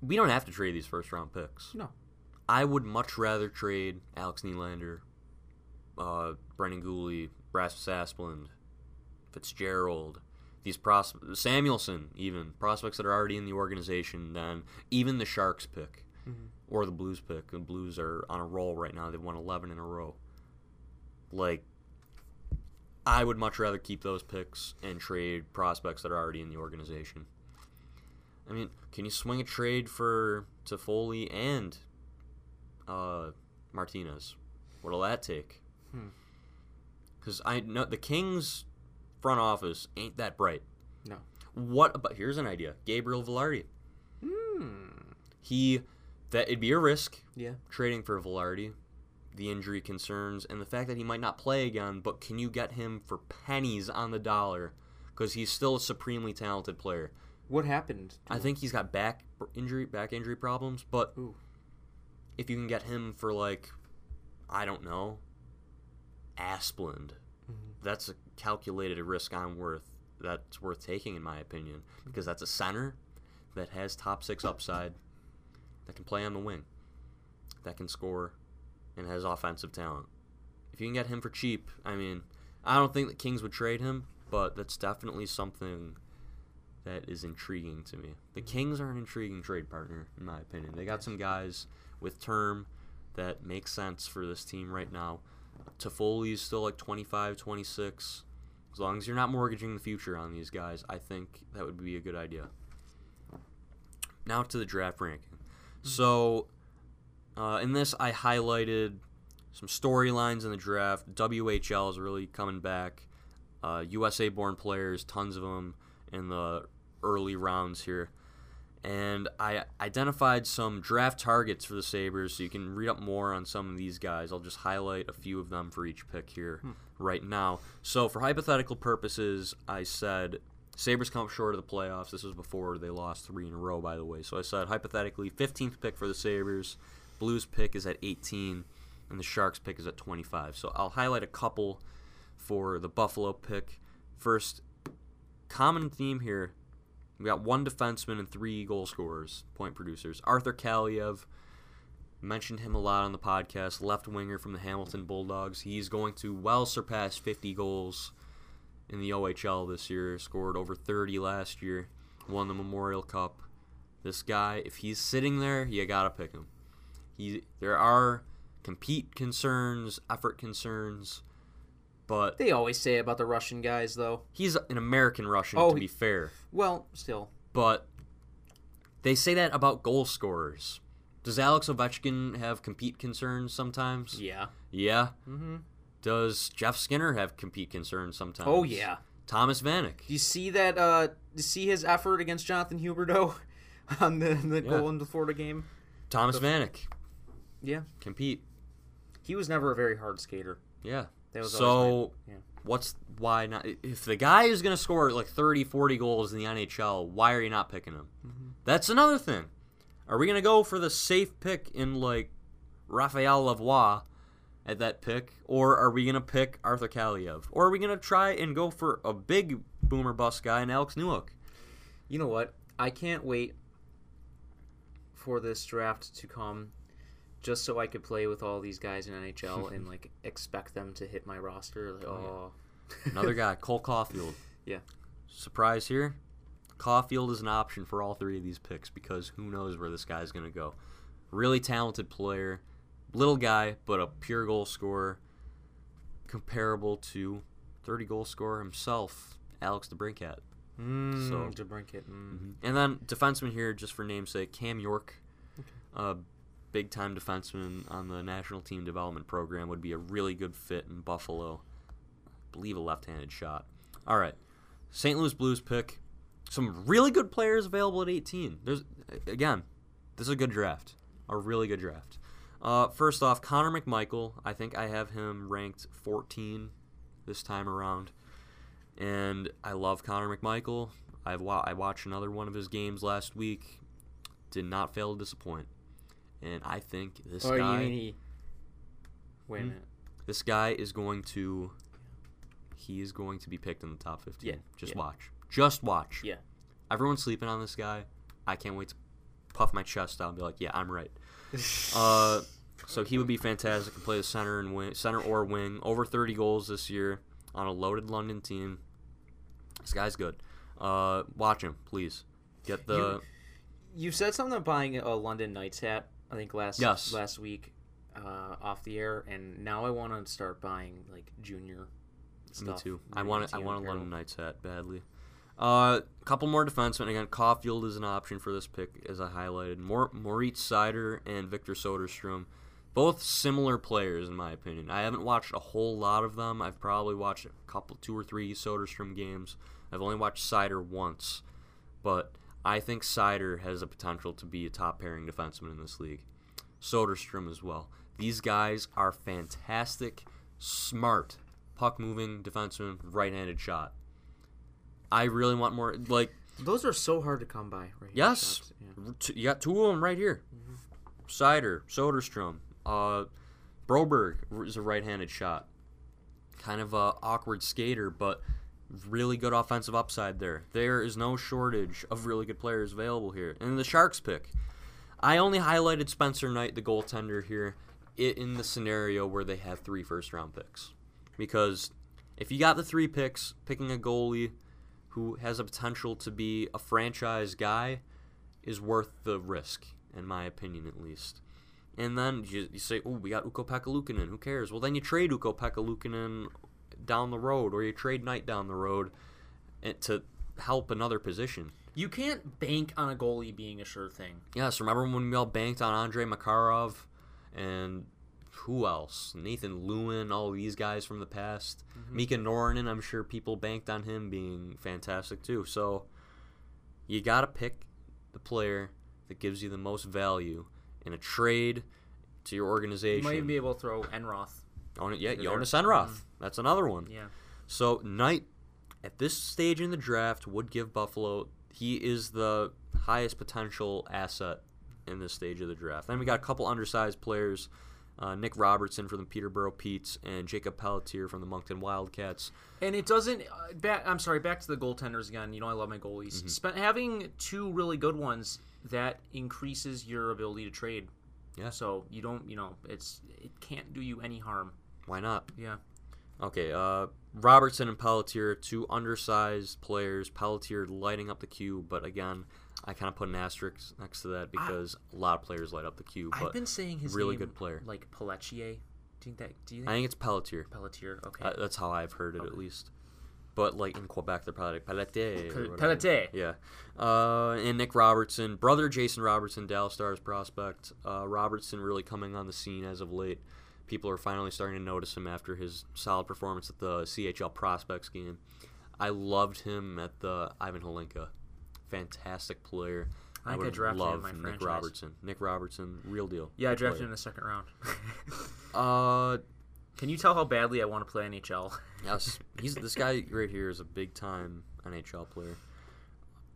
We don't have to trade these first round picks. No, I would much rather trade Alex Nylander, uh, Brendan Guhle, Rasmus Asplund, Fitzgerald, these pros Samuelsson, even prospects that are already in the organization, than even the Sharks pick or the Blues pick. The Blues are on a roll right now; they've won 11 in a row. Like, I would much rather keep those picks and trade prospects that are already in the organization. I mean, can you swing a trade for Toffoli and uh, Martinez? What'll that take? because I know the Kings front office ain't that bright. No. What about? Here's an idea: Gabriel Vilardi. Hmm. He that it'd be a risk Yeah. trading for Vilardi, the injury concerns, and the fact that he might not play again. But can you get him for pennies on the dollar? Because he's still a supremely talented player. What happened? I think he's got back injury, back injury problems. But Ooh. if you can get him for like, I don't know, Asplund, Mm-hmm. that's a calculated risk I'm worth. That's worth taking in my opinion because that's a center that has top six upside, that can play on the wing, that can score, and has offensive talent. If you can get him for cheap, I mean, I don't think the Kings would trade him, but that's definitely something that is intriguing to me. The mm-hmm. Kings are an intriguing trade partner, in my opinion. They got some guys with term that make sense for this team right now. Toffoli's still like 25, 26. As long as you're not mortgaging the future on these guys, I think that would be a good idea. Now to the draft ranking. So, uh, in this, I highlighted some storylines in the draft. WHL is really coming back. Uh, USA born players, tons of them in the early rounds here. And I identified some draft targets for the Sabres, so you can read up more on some of these guys. I'll just highlight a few of them for each pick here hmm. right now. So, for hypothetical purposes, I said Sabres come up short of the playoffs. This was before they lost three in a row, by the way. So I said hypothetically, 15th pick for the Sabres, Blues pick is at 18, and the Sharks pick is at 25. So I'll highlight a couple for the Buffalo pick. First, common theme here. We got one defenseman and three goal scorers, point producers. Arthur Kaliev, mentioned him a lot on the podcast, left winger from the Hamilton Bulldogs. He's going to well surpass 50 goals in the OHL this year. Scored over 30 last year. Won the Memorial Cup. This guy, if he's sitting there, you gotta pick him. He, there are compete concerns, effort concerns, but They always say about the Russian guys, though. he's an American Russian Oh, to be fair. Well, still. But they say that about goal scorers. Does Alex Ovechkin have compete concerns sometimes? Yeah. Yeah. Mm-hmm. Does Jeff Skinner have compete concerns sometimes? Oh yeah. Thomas Vanek. Do you see that? Uh, do you see his effort against Jonathan Huberdeau on the the Yeah. goal in the Florida game? Thomas Vanek. Yeah. Compete. He was never a very hard skater. Yeah. So yeah. what's why not if the guy is going to score like 30 40 goals in the NHL why are you not picking him Mm-hmm. that's another thing are we going to go for the safe pick in like Raphael Lavoie at that pick or are we going to pick Arthur Kaliev or are we going to try and go for a big boomer bust guy in Alex Newhook You know what? I can't wait for this draft to come just so I could play with all these guys in NHL and like expect them to hit my roster. Like, oh, another guy Cole Caulfield Yeah. surprise here Caulfield is an option for all three of these picks because who knows where this guy's going to go. Really talented player, little guy, but a pure goal scorer, comparable to 30 goal scorer himself, Alex DeBrincat. mm, So- it. Mm. And then defenseman here, just for namesake, Cam York, a big time defenseman on the national team development program, would be a really good fit in Buffalo. I believe a left handed shot. All right. St. Louis Blues pick. Some really good players available at 18. There's again, this is a good draft. A really good draft. Uh, first off, Connor McMichael. I think I have him ranked 14 this time around and I love Connor McMichael. I've wa- I watched another one of his games last week. Did not fail to disappoint. And I think this Oh, guy, he? Wait a Hmm? minute. this guy is going to, he is going to be picked in the top 15. Yeah, Just yeah. watch. Just watch. Yeah. Everyone's sleeping on this guy. I can't wait to puff my chest out and be like, yeah, I'm right. Uh, so he would be fantastic to play the center and wing, center or wing. Over 30 goals this year on a loaded London team. This guy's good. Uh, watch him, please. Get the You- You said something about buying a London Knights hat. I think last Yes. last week, uh, off the air, and now I want to start buying like junior. me too. I want I want a. London Knights hat badly. A uh, couple more defensemen again. Caulfield is an option for this pick, as I highlighted. More Moritz Seider and Victor Soderstrom. Both similar players, in my opinion. I haven't watched a whole lot of them. I've probably watched a couple, two or three Soderstrom games. I've only watched Seider once, but I think Seider has the potential to be a top pairing defenseman in this league. Soderstrom as well. These guys are fantastic, smart, puck moving defenseman, right handed shot. I really want more. Like, Those are so hard to come by. Right here. yes, yeah. t- you got two of them right here. Seider, Soderstrom, uh, Broberg is a right handed shot. Kind of a awkward skater, but really good offensive upside there. There is no shortage of really good players available here. And the Sharks pick. I only highlighted Spencer Knight, the goaltender here, in the scenario where they have three first round picks. Because if you got the three picks, picking a goalie who has a potential to be a franchise guy is worth the risk, in my opinion at least. And then you, you say, oh, we got Ukko-Pekka Luukkonen. Who cares? Well, then you trade Ukko-Pekka Luukkonen down the road, or you trade Knight down the road eh, to help another position. You can't bank on a goalie being a sure thing. Yes, remember when we all banked on Andrei Makarov and who else? Nathan Lieuwen, all these guys from the past. Mika Noronen, I'm sure people banked on him being fantastic too. So you got to pick the player that gives you the most value in a trade to your You organization. might even be able to throw Enroth. On it, yeah. Jonas Enroth. That's another one. Yeah. So Knight, at this stage in the draft, would give Buffalo. He is the highest potential asset in this stage of the draft. Then we got a couple undersized players. Uh, Nick Robertson from the Peterborough Petes and Jakob Pelletier from the Moncton Wildcats. And it doesn't. Uh, back, I'm sorry. Back to the goaltenders again. You know I love my goalies. Mm-hmm. Spe- having two really good ones that increases your ability to trade. Yeah. So you don't. You know it's it can't do you any harm. Why not? Yeah. Okay, uh, Robertson and Pelletier, two undersized players. Pelletier lighting up the queue, but again, I kind of put an asterisk next to that because a lot of players light up the queue. But I've been saying his really name, good player. like Pelletier. Do you think that? Do you think I think it's Pelletier. Pelletier? Okay. Uh, that's how I've heard it at least. But like in Quebec, they're probably like Pelletier. or Pel- whatever. Pelletier. Yeah. Uh, and Nick Robertson, brother Jason Robertson, Dallas Stars prospect. Uh, Robertson really coming on the scene as of late. People are finally starting to notice him after his solid performance at the CHL prospects game. I loved him at the Ivan Hlinka. Fantastic player. I I would drafted him in love my Nick franchise. Robertson. Nick Robertson, real deal. yeah, I drafted player. in the second round. Uh, Can you tell how badly I want to play NHL? Yes, he's this guy right here is a big time NHL player.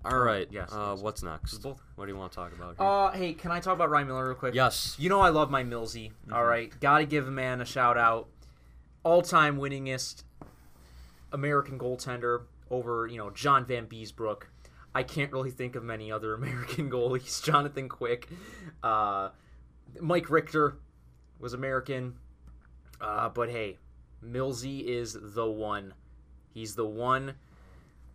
All right, yes, Uh, yes. what's next? Both. What do you want to talk about? Here? Uh, hey, can I talk about Ryan Miller real quick? yes. You know I love my Millsy. all right, got to give a man a shout out. All-time winningest American goaltender over you know John Vanbiesbrouck. I can't really think of many other American goalies. Jonathan Quick, uh, Mike Richter was American, uh, but hey, Millsy is the one. He's the one.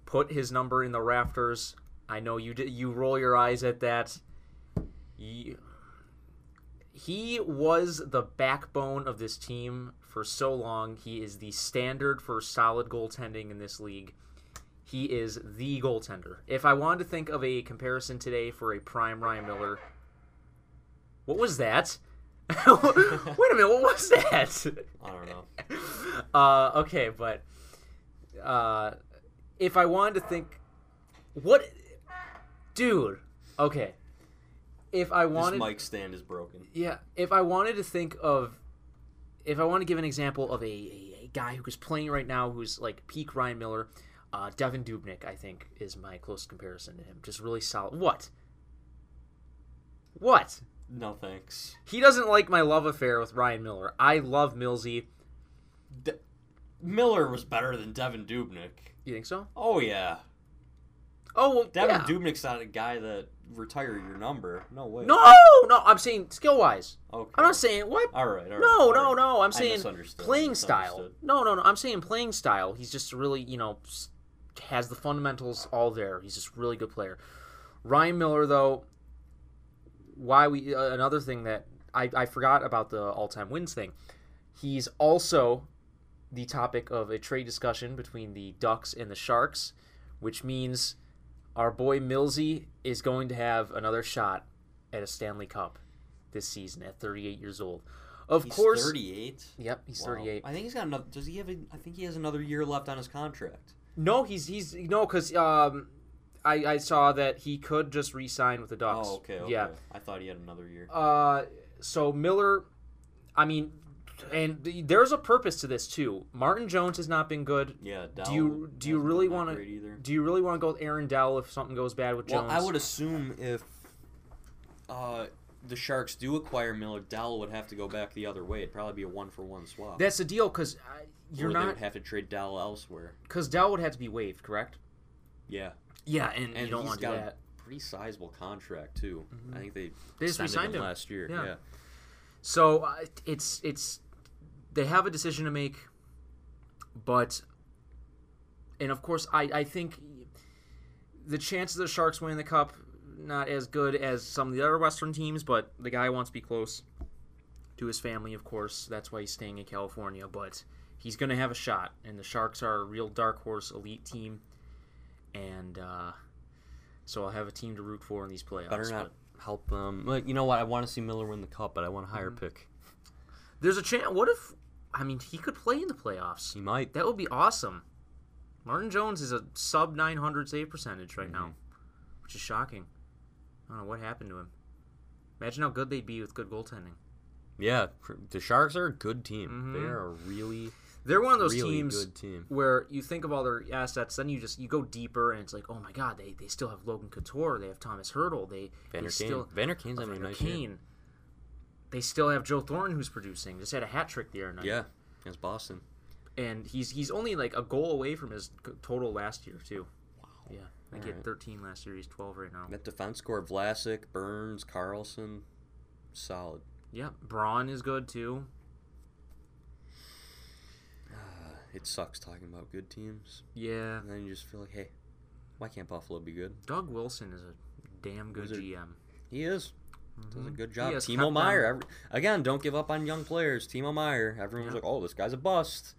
Put his number in the rafters. I know you did. You roll your eyes at that. You, he was the backbone of this team for so long. He is the standard for solid goaltending in this league. He is the goaltender. If I wanted to think of a comparison today for a prime Ryan Miller, what was that? Wait a minute, what was that? I don't know. Uh, okay, but uh, if I wanted to think, what, dude? Okay, if I wanted, This mic stand is broken. yeah, if I wanted to think of, if I want to give an example of a, a, a guy who is playing right now, who's like peak Ryan Miller, uh, Devan Dubnyk, I think is my close comparison to him. Just really solid. What? What? No thanks. He doesn't like my love affair with Ryan Miller. I love Millsy. De- Miller was better than Devan Dubnyk. You think so? Oh yeah, Oh, well, Devan yeah. Dubnyk's not a guy that retire your number. No way. No, no, I'm saying skill wise. Okay. I'm not saying what. All right. All right. No, all no, right. no. I'm saying playing style. No, no, no. I'm saying playing style. He's just really, you know, has the fundamentals all there. He's just really good player. Ryan Miller, though, why we uh, another thing that I, I forgot about the all-time wins thing. He's also the topic of a trade discussion between the Ducks and the Sharks, which means our boy Millsy is going to have another shot at a Stanley Cup this season at 38 years old. Of He's course. 38. Yep, he's Wow. 38. I think he's got another. Does he have? A, I think he has another year left on his contract. No, he's he's no, because um, I I saw that he could just re-sign with the Ducks. Oh, okay, okay. Yeah. I thought he had another year. Uh, so Miller, I mean, and there's a purpose to this too. Martin Jones has not been good. yeah. Dell Do you do you really want to? do you really want to go with Aaron Dell if something goes bad with Well, Jones? I would assume if uh, the Sharks do acquire Miller, Dell would have to go back the other way. It'd probably be a one for one swap. That's the deal because you're or they not would have to trade Dell elsewhere. because Dell would have to be waived, correct? Yeah, Yeah, and, and you don't he's want to do got that. a pretty sizable contract too. I think they They just re-signed him him. last year. Yeah. Yeah. So uh, it's it's they have a decision to make, but and of course I I think the chances of the Sharks winning the cup not as good as some of the other Western teams, but the guy wants to be close to his family, of course. That's why he's staying in California, but he's going to have a shot. And the Sharks are a real dark horse elite team, and uh, so I'll have a team to root for in these playoffs. Better not but help them. Like, you know what? I want to see Miller win the cup, but I want a higher Mm-hmm. pick. There's a chance. What if? I mean, he could play in the playoffs. He might. That would be awesome. Martin Jones is a sub 900 save percentage right now, which is shocking. I don't know what happened to him. Imagine how good they'd be with good goaltending. Yeah, the Sharks are a good team. Mhm. They are a really, They're one of those really teams team. where you think of all their assets, then you just you go deeper, and it's like, oh my god, they, they still have Logan Couture, they have Tomas Hertl, they, they Vander Kane. still Vander Kane's having a nice year. They still have Joe Thornton who's producing. Just had a hat trick the other night. Yeah, against Boston. and he's he's only like a goal away from his total last year too. Wow. Yeah, I think he had 13 last year. He's 12 right now. That defense core: Vlasic, Burns, Karlsson, solid. Yeah, Braun is good too. It sucks talking about good teams, Yeah, and then you just feel like, hey, why can't Buffalo be good? Doug Wilson is a damn good Wizard. GM. He is. Does a good job. has Timo Meier. Every, again, don't give up on young players. Timo Meier. Everyone was Yeah. like, oh, this guy's a bust.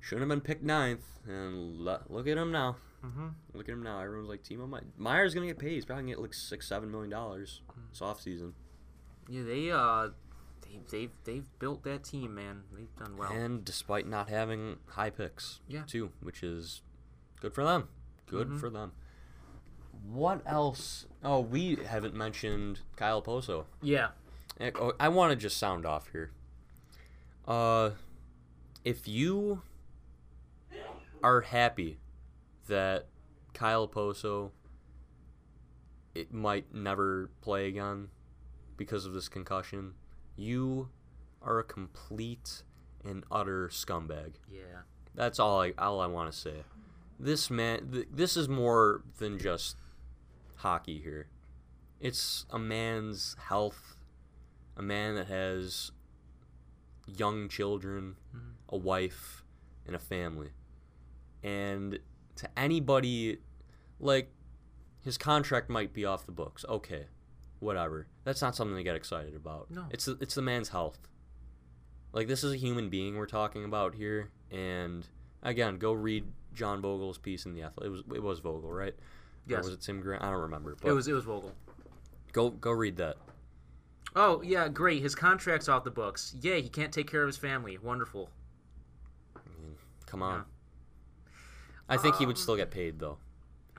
Shouldn't have been picked ninth. And lo- look at him now. Mm-hmm. Look at him now. Everyone's like, Timo Meier. Meier's going to get paid. He's probably going to get like six, seven million dollars this offseason. Yeah, they uh, they they've they've built that team, man. They've done well. And despite not having high picks, Yeah. too, which is good for them. Good Mhm. for them. What else? Oh, we haven't mentioned Kyle Okposo. yeah, Eh, oh, I want to just sound off here. Uh, if you are happy that Kyle Okposo it might never play again because of this concussion, you are a complete and utter scumbag. yeah. That's all I all I want to say. This man, th- this is more than just hockey here. It's a man's health, a man that has young children, mm-hmm. a wife, and a family. And to anybody, like, his contract might be off the books. Okay, whatever. That's not something to get excited about. No. It's the, it's the man's health. Like this is a human being we're talking about here, and again, go read John Vogl's piece in the Athletic. It was it was Vogel, right? Yes. Or was it Tim Grant? I don't remember. But It was it was Vogl. go go read that. Oh yeah, great. His contract's off the books. Yay, he can't take care of his family. Wonderful. Come on. I think he would um, still get paid though,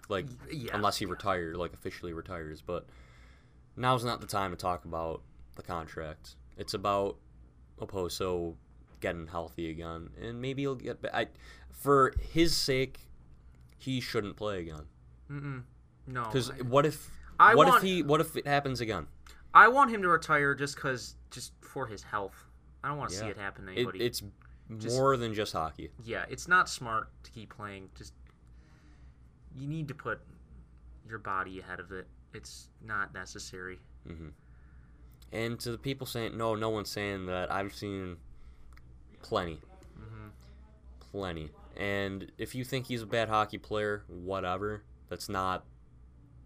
like yeah, unless he retired, like officially retires. But now's not the time to talk about the contract. It's about Okposo getting healthy again, and maybe he'll get. ba- I, for his sake, he shouldn't play again. Mm-mm. No. Because what if? I what want- if he? What if it happens again? I want him to retire just cause just for his health. I don't want to see it happen to It, anybody. it's Just- more than just hockey. yeah, it's not smart to keep playing. Just you need to put your body ahead of it. It's not necessary. And to the people saying no, no one's saying that. I've seen plenty, Mm-hmm. plenty. And if you think he's a bad hockey player, whatever. That's not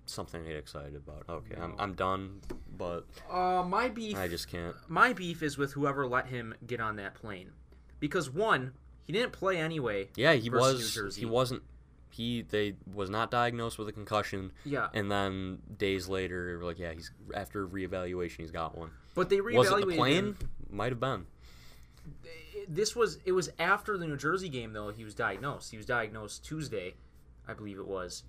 something to get excited about. Okay, I'm, I'm done, but Uh, my beef. I just can't. my beef is with whoever let him get on that plane, because one, he didn't play anyway. Yeah, he was. He wasn't. He they was not diagnosed with a concussion, Yeah, and then days later, they were like, yeah, he's after reevaluation, he's got one. but they reevaluated. Was it the plane? him. Might have been. this was it was after the New Jersey game though he was diagnosed. He was diagnosed Tuesday, I believe it was.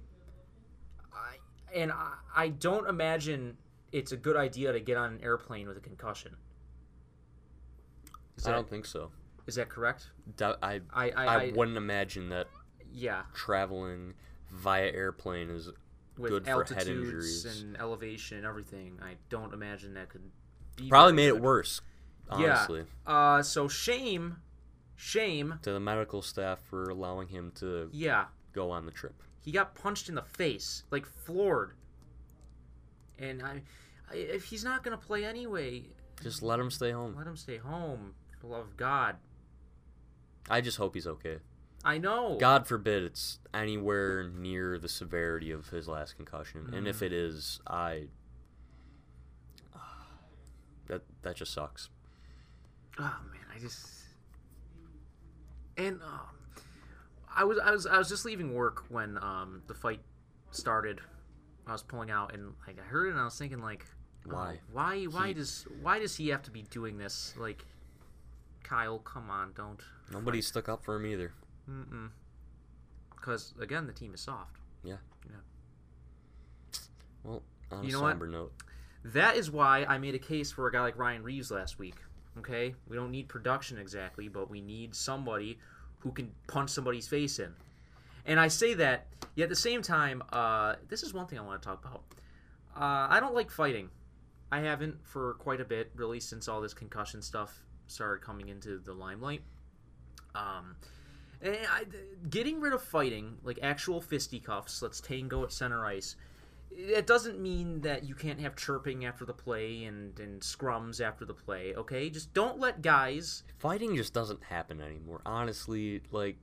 I and I, I don't imagine it's a good idea to get on an airplane with a concussion. I don't think so. is that correct? That- I I, I, I, wouldn't imagine that yeah traveling via airplane is with good for head injuries. and elevation and everything. I don't imagine that could be probably made good. it worse. Honestly, Yeah. Uh, so shame, shame. to the medical staff for allowing him to Yeah, go on the trip. He got punched in the face, like floored. And I, I if he's not gonna play anyway, Just let him stay home. let him stay home. For love God, I just hope he's okay. I know. God forbid it's anywhere near the severity of his last concussion, and Mm. if it is, I that that just sucks. Oh man, I just and um, I was I was I was just leaving work when um the fight started. I was pulling out and like I heard it and I was thinking like, Why? why why He- does why does he have to be doing this? Like, Kyle, come on, don't. Nobody stuck up for him either. Mm-mm. Because again, the team is soft. Yeah. Yeah. Well, on You a know what? note, That is why I made a case for a guy like Ryan Reaves last week. Okay, we don't need production exactly, but we need somebody who can punch somebody's face in. And I say that, yet at the same time, uh, this is one thing I want to talk about. Uh, I don't like fighting. I haven't for quite a bit, really, since all this concussion stuff started coming into the limelight. Um, and I, getting rid of fighting, like actual fisticuffs, let's tango at center ice, it doesn't mean that you can't have chirping after the play and, and scrums after the play, okay? Just don't let guys. fighting just doesn't happen anymore. Honestly, like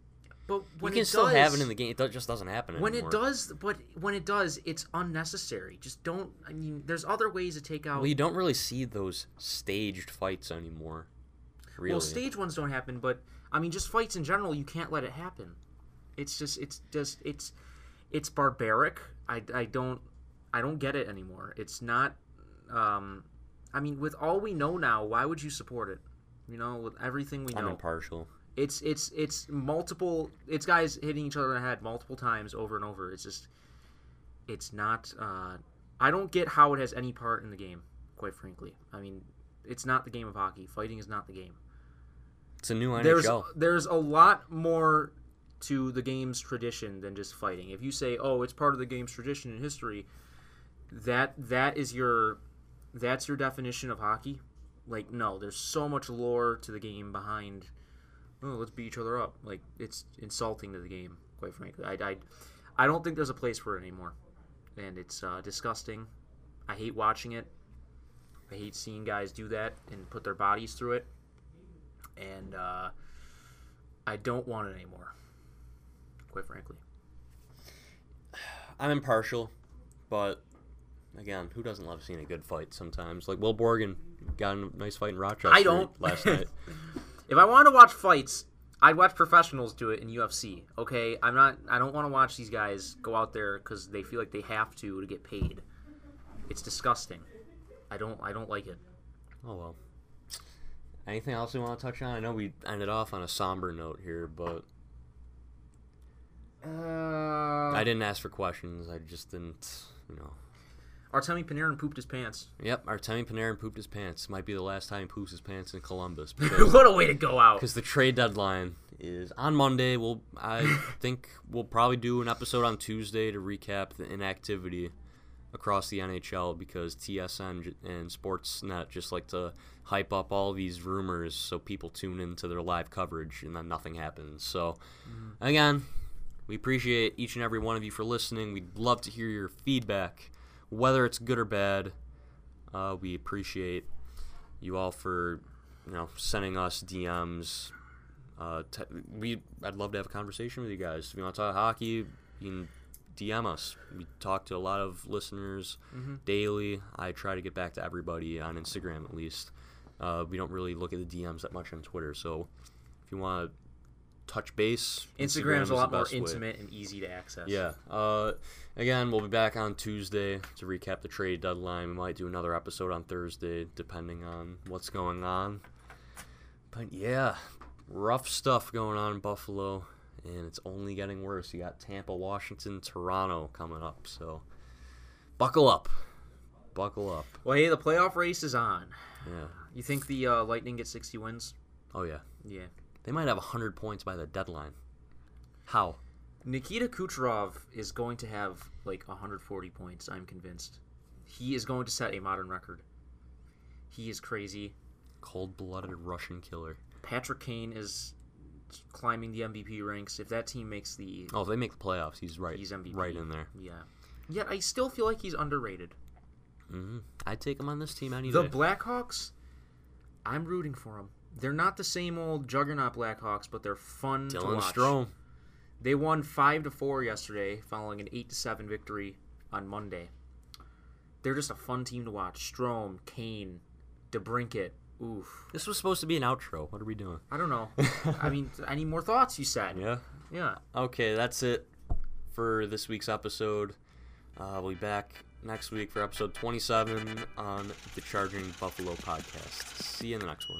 But when you can it still does, have it in the game. It just doesn't happen when anymore. it does, but when it does, it's unnecessary. Just don't. I mean, there's other ways to take out. well, you don't really see those staged fights anymore. Really, Well, stage ones don't happen, but I mean, just fights in general, you can't let it happen. It's just, it's just, it's, it's barbaric. I, I don't, I don't get it anymore. It's not. Um, I mean, with all we know now, why would you support it? You know, with everything we I'm know, impartial. it's it's it's multiple. It's guys hitting each other in the head multiple times over and over. It's just, it's not. Uh, I don't get how it has any part in the game. Quite frankly, I mean, it's not the game of hockey. Fighting is not the game It's a new NHL. there's there's a lot more to the game's tradition than just fighting. If you say, "Oh, it's part of the game's tradition and history," that that is your that's your definition of hockey. Like, no, there's so much lore to the game behind. Oh, let's beat each other up. Like, it's insulting to the game. Quite frankly, I I, I don't think there's a place for it anymore, and it's uh, disgusting. I hate watching it. I hate seeing guys do that and put their bodies through it and uh, I don't want it anymore. Quite frankly, I'm impartial, but again, who doesn't love seeing a good fight sometimes? Like Will Borgen got a nice fight in Rochester I don't. last night. if I wanted to watch fights, I'd watch professionals do it in UFC. Okay, I'm not. I don't want to watch these guys go out there because they feel like they have to to get paid. It's disgusting. I don't. I don't like it. Oh well. Anything else you want to touch on? I know we ended off on a somber note here, but Uh, I didn't ask for questions. I just didn't, you know. Artemi Panarin pooped his pants. Yep, Artemi Panarin pooped his pants. Might be the last time he poops his pants in Columbus because what a way to go out. because the trade deadline is on Monday. We'll I think we'll probably do an episode on Tuesday to recap the inactivity across the NHL because TSN and Sportsnet just like to hype up all these rumors so people tune into their live coverage and then nothing happens. So mm. again, we appreciate each and every one of you for listening. We'd love to hear your feedback, whether it's good or bad. Uh, we appreciate you all for you know sending us DMs. Uh, te- we I'd love to have a conversation with you guys. If you want to talk hockey, you can DM us. We talk to a lot of listeners daily. I try to get back to everybody on Instagram at least. Uh, we don't really look at the DMs that much on Twitter. So if you want to touch base, Instagram's the a lot more best way. intimate and easy to access. Yeah. Uh, again, we'll be back on Tuesday to recap the trade deadline. We might do another episode on Thursday, depending on what's going on. But yeah, rough stuff going on in Buffalo, and it's only getting worse. You got Tampa, Washington, Toronto coming up, so buckle up. Buckle up. Well, hey, the playoff race is on. Yeah. You think the uh, Lightning get 60 wins? Oh, yeah. Yeah. They might have 100 points by the deadline. How? Nikita Kucherov is going to have like 140 points, I'm convinced. He is going to set a modern record. He is crazy. Cold blooded Russian killer. Patrick Kane is climbing the MVP ranks. If that team makes the Oh, if they make the playoffs, he's right. he's MVP. Right in there. Yeah. Yet I still feel like he's underrated. hmm I'd take him on this team any The day. Blackhawks, I'm rooting for them. They're not the same old juggernaut Blackhawks, but they're fun to Dylan watch. Strome. They won five to four yesterday, following an eight to seven victory on Monday. They're just a fun team to watch. Strome, Kane, DeBrincat. Oof. This was supposed to be an outro. What are we doing? I don't know. I mean, any more thoughts? You said. Yeah. Yeah. Okay, that's it for this week's episode. Uh, we'll be back next week for episode 27 on the Charging Buffalo podcast. See you in the next one.